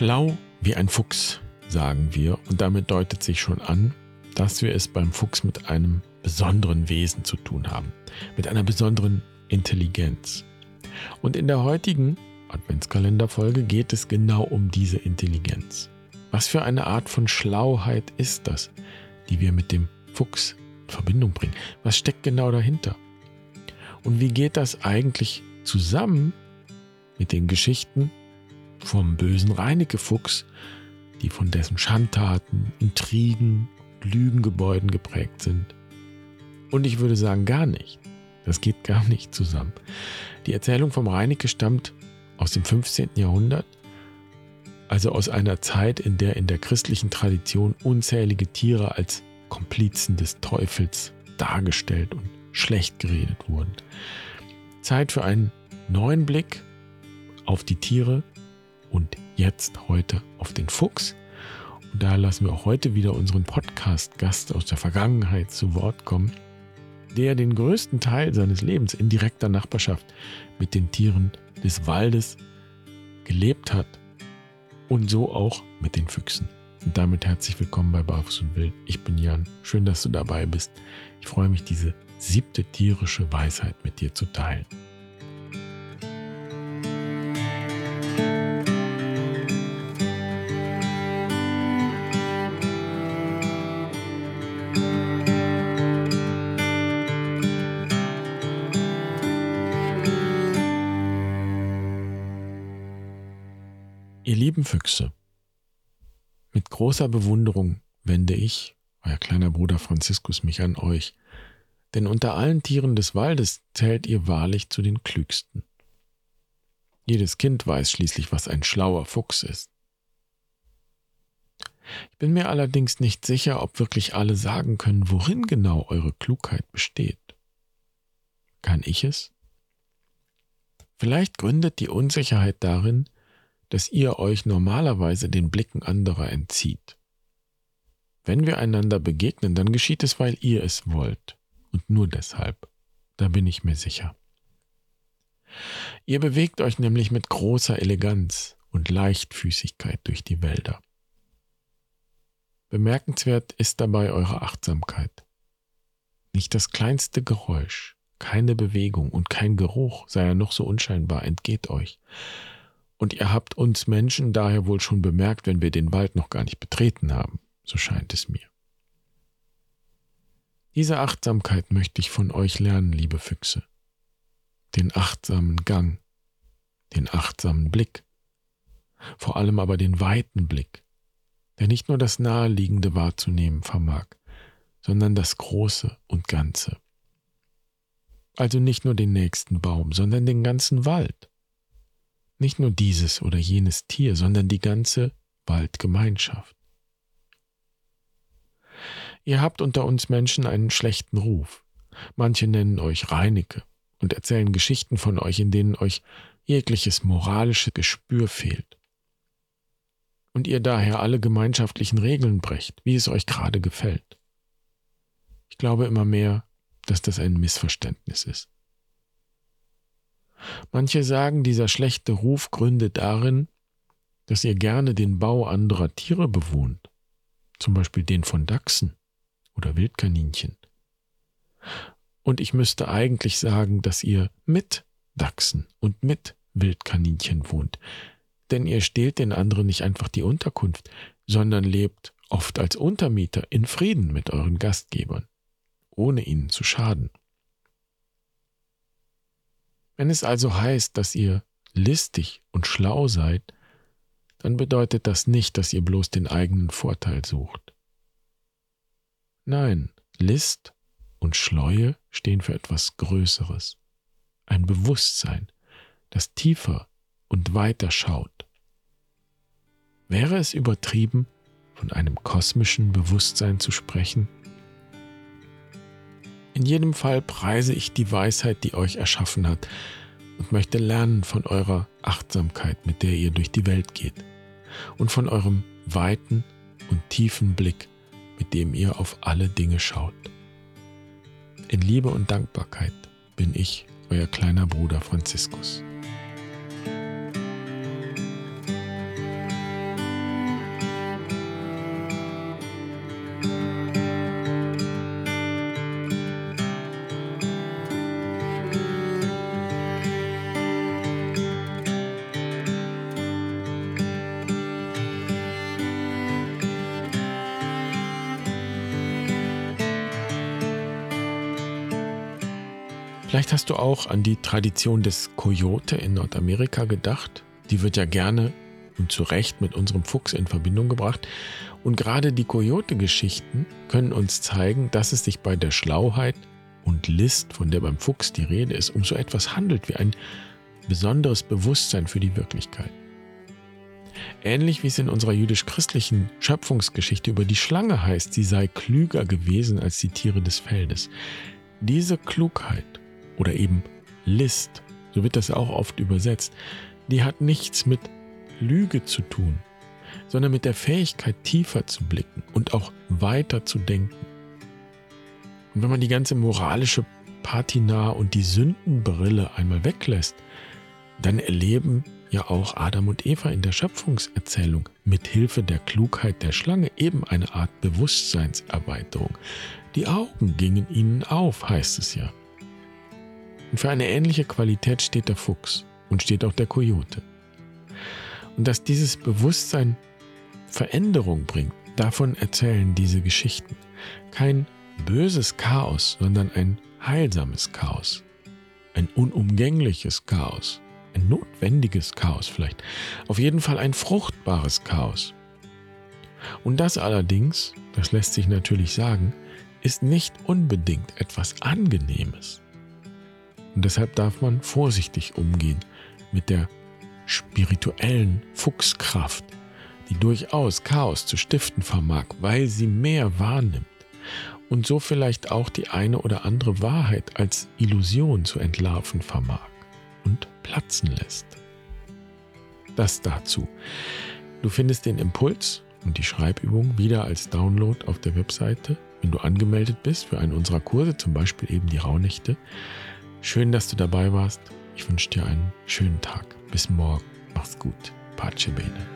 Schlau wie ein Fuchs, sagen wir, und damit deutet sich schon an, dass wir es beim Fuchs mit einem besonderen Wesen zu tun haben, mit einer besonderen Intelligenz. Und in der heutigen Adventskalenderfolge geht es genau um diese Intelligenz. Was für eine Art von Schlauheit ist das, die wir mit dem Fuchs in Verbindung bringen? Was steckt genau dahinter? Und wie geht das eigentlich zusammen mit den Geschichten vom bösen Reineke-Fuchs, die von dessen Schandtaten, Intrigen, Lügengebäuden geprägt sind? Und ich würde sagen, gar nicht. Das geht gar nicht zusammen. Die Erzählung vom Reineke stammt aus dem 15. Jahrhundert, also aus einer Zeit, in der in der christlichen Tradition unzählige Tiere als Komplizen des Teufels dargestellt und schlecht geredet wurden. Zeit für einen neuen Blick auf die Tiere und jetzt heute auf den Fuchs. Und da lassen wir auch heute wieder unseren Podcast-Gast aus der Vergangenheit zu Wort kommen, der den größten Teil seines Lebens in direkter Nachbarschaft mit den Tieren des Waldes gelebt hat und so auch mit den Füchsen. Und damit herzlich willkommen bei Barfuß und Wild. Ich bin Jan. Schön, dass du dabei bist. Ich freue mich, diese siebte tierische Weisheit mit dir zu teilen. Lieben Füchse, mit großer Bewunderung wende ich, euer kleiner Bruder Franziskus, mich an euch, denn unter allen Tieren des Waldes zählt ihr wahrlich zu den klügsten. Jedes Kind weiß schließlich, was ein schlauer Fuchs ist. Ich bin mir allerdings nicht sicher, ob wirklich alle sagen können, worin genau eure Klugheit besteht. Kann ich es? Vielleicht gründet die Unsicherheit darin, dass ihr euch normalerweise den Blicken anderer entzieht. Wenn wir einander begegnen, dann geschieht es, weil ihr es wollt und nur deshalb. Da bin ich mir sicher. Ihr bewegt euch nämlich mit großer Eleganz und Leichtfüßigkeit durch die Wälder. Bemerkenswert ist dabei eure Achtsamkeit. Nicht das kleinste Geräusch, keine Bewegung und kein Geruch, sei er noch so unscheinbar, entgeht euch. Und ihr habt uns Menschen daher wohl schon bemerkt, wenn wir den Wald noch gar nicht betreten haben, so scheint es mir. Diese Achtsamkeit möchte ich von euch lernen, liebe Füchse. Den achtsamen Gang, den achtsamen Blick, vor allem aber den weiten Blick, der nicht nur das Naheliegende wahrzunehmen vermag, sondern das Große und Ganze. Also nicht nur den nächsten Baum, sondern den ganzen Wald. Nicht nur dieses oder jenes Tier, sondern die ganze Waldgemeinschaft. Ihr habt unter uns Menschen einen schlechten Ruf. Manche nennen euch Reinecke und erzählen Geschichten von euch, in denen euch jegliches moralische Gespür fehlt. Und ihr daher alle gemeinschaftlichen Regeln brecht, wie es euch gerade gefällt. Ich glaube immer mehr, dass das ein Missverständnis ist. Manche sagen, dieser schlechte Ruf gründet darin, dass ihr gerne den Bau anderer Tiere bewohnt, zum Beispiel den von Dachsen oder Wildkaninchen. Und ich müsste eigentlich sagen, dass ihr mit Dachsen und mit Wildkaninchen wohnt, denn ihr stehlt den anderen nicht einfach die Unterkunft, sondern lebt oft als Untermieter in Frieden mit euren Gastgebern, ohne ihnen zu schaden. Wenn es also heißt, dass ihr listig und schlau seid, dann bedeutet das nicht, dass ihr bloß den eigenen Vorteil sucht. Nein, List und Schleue stehen für etwas Größeres, ein Bewusstsein, das tiefer und weiter schaut. Wäre es übertrieben, von einem kosmischen Bewusstsein zu sprechen? In jedem Fall preise ich die Weisheit, die euch erschaffen hat, und möchte lernen von eurer Achtsamkeit, mit der ihr durch die Welt geht, und von eurem weiten und tiefen Blick, mit dem ihr auf alle Dinge schaut. In Liebe und Dankbarkeit bin ich, euer kleiner Bruder Franziskus. Vielleicht hast du auch an die Tradition des Coyote in Nordamerika gedacht. Die wird ja gerne und zu Recht mit unserem Fuchs in Verbindung gebracht. Und gerade die Coyote-Geschichten können uns zeigen, dass es sich bei der Schlauheit und List, von der beim Fuchs die Rede ist, um so etwas handelt wie ein besonderes Bewusstsein für die Wirklichkeit. Ähnlich wie es in unserer jüdisch-christlichen Schöpfungsgeschichte über die Schlange heißt, sie sei klüger gewesen als die Tiere des Feldes. Diese Klugheit oder eben List, so wird das auch oft übersetzt, die hat nichts mit Lüge zu tun, sondern mit der Fähigkeit, tiefer zu blicken und auch weiter zu denken. Und wenn man die ganze moralische Patina und die Sündenbrille einmal weglässt, dann erleben ja auch Adam und Eva in der Schöpfungserzählung mit Hilfe der Klugheit der Schlange eben eine Art Bewusstseinserweiterung. Die Augen gingen ihnen auf, heißt es ja. Und für eine ähnliche Qualität steht der Fuchs und steht auch der Kojote. Und dass dieses Bewusstsein Veränderung bringt, davon erzählen diese Geschichten. Kein böses Chaos, sondern ein heilsames Chaos. Ein unumgängliches Chaos. Ein notwendiges Chaos vielleicht. Auf jeden Fall ein fruchtbares Chaos. Und das allerdings, das lässt sich natürlich sagen, ist nicht unbedingt etwas Angenehmes. Und deshalb darf man vorsichtig umgehen mit der spirituellen Fuchskraft, die durchaus Chaos zu stiften vermag, weil sie mehr wahrnimmt und so vielleicht auch die eine oder andere Wahrheit als Illusion zu entlarven vermag und platzen lässt. Das dazu. Du findest den Impuls und die Schreibübung wieder als Download auf der Webseite, wenn du angemeldet bist für einen unserer Kurse, zum Beispiel eben die Rauhnächte. Schön, dass du dabei warst. Ich wünsche dir einen schönen Tag. Bis morgen. Mach's gut. Pace bene.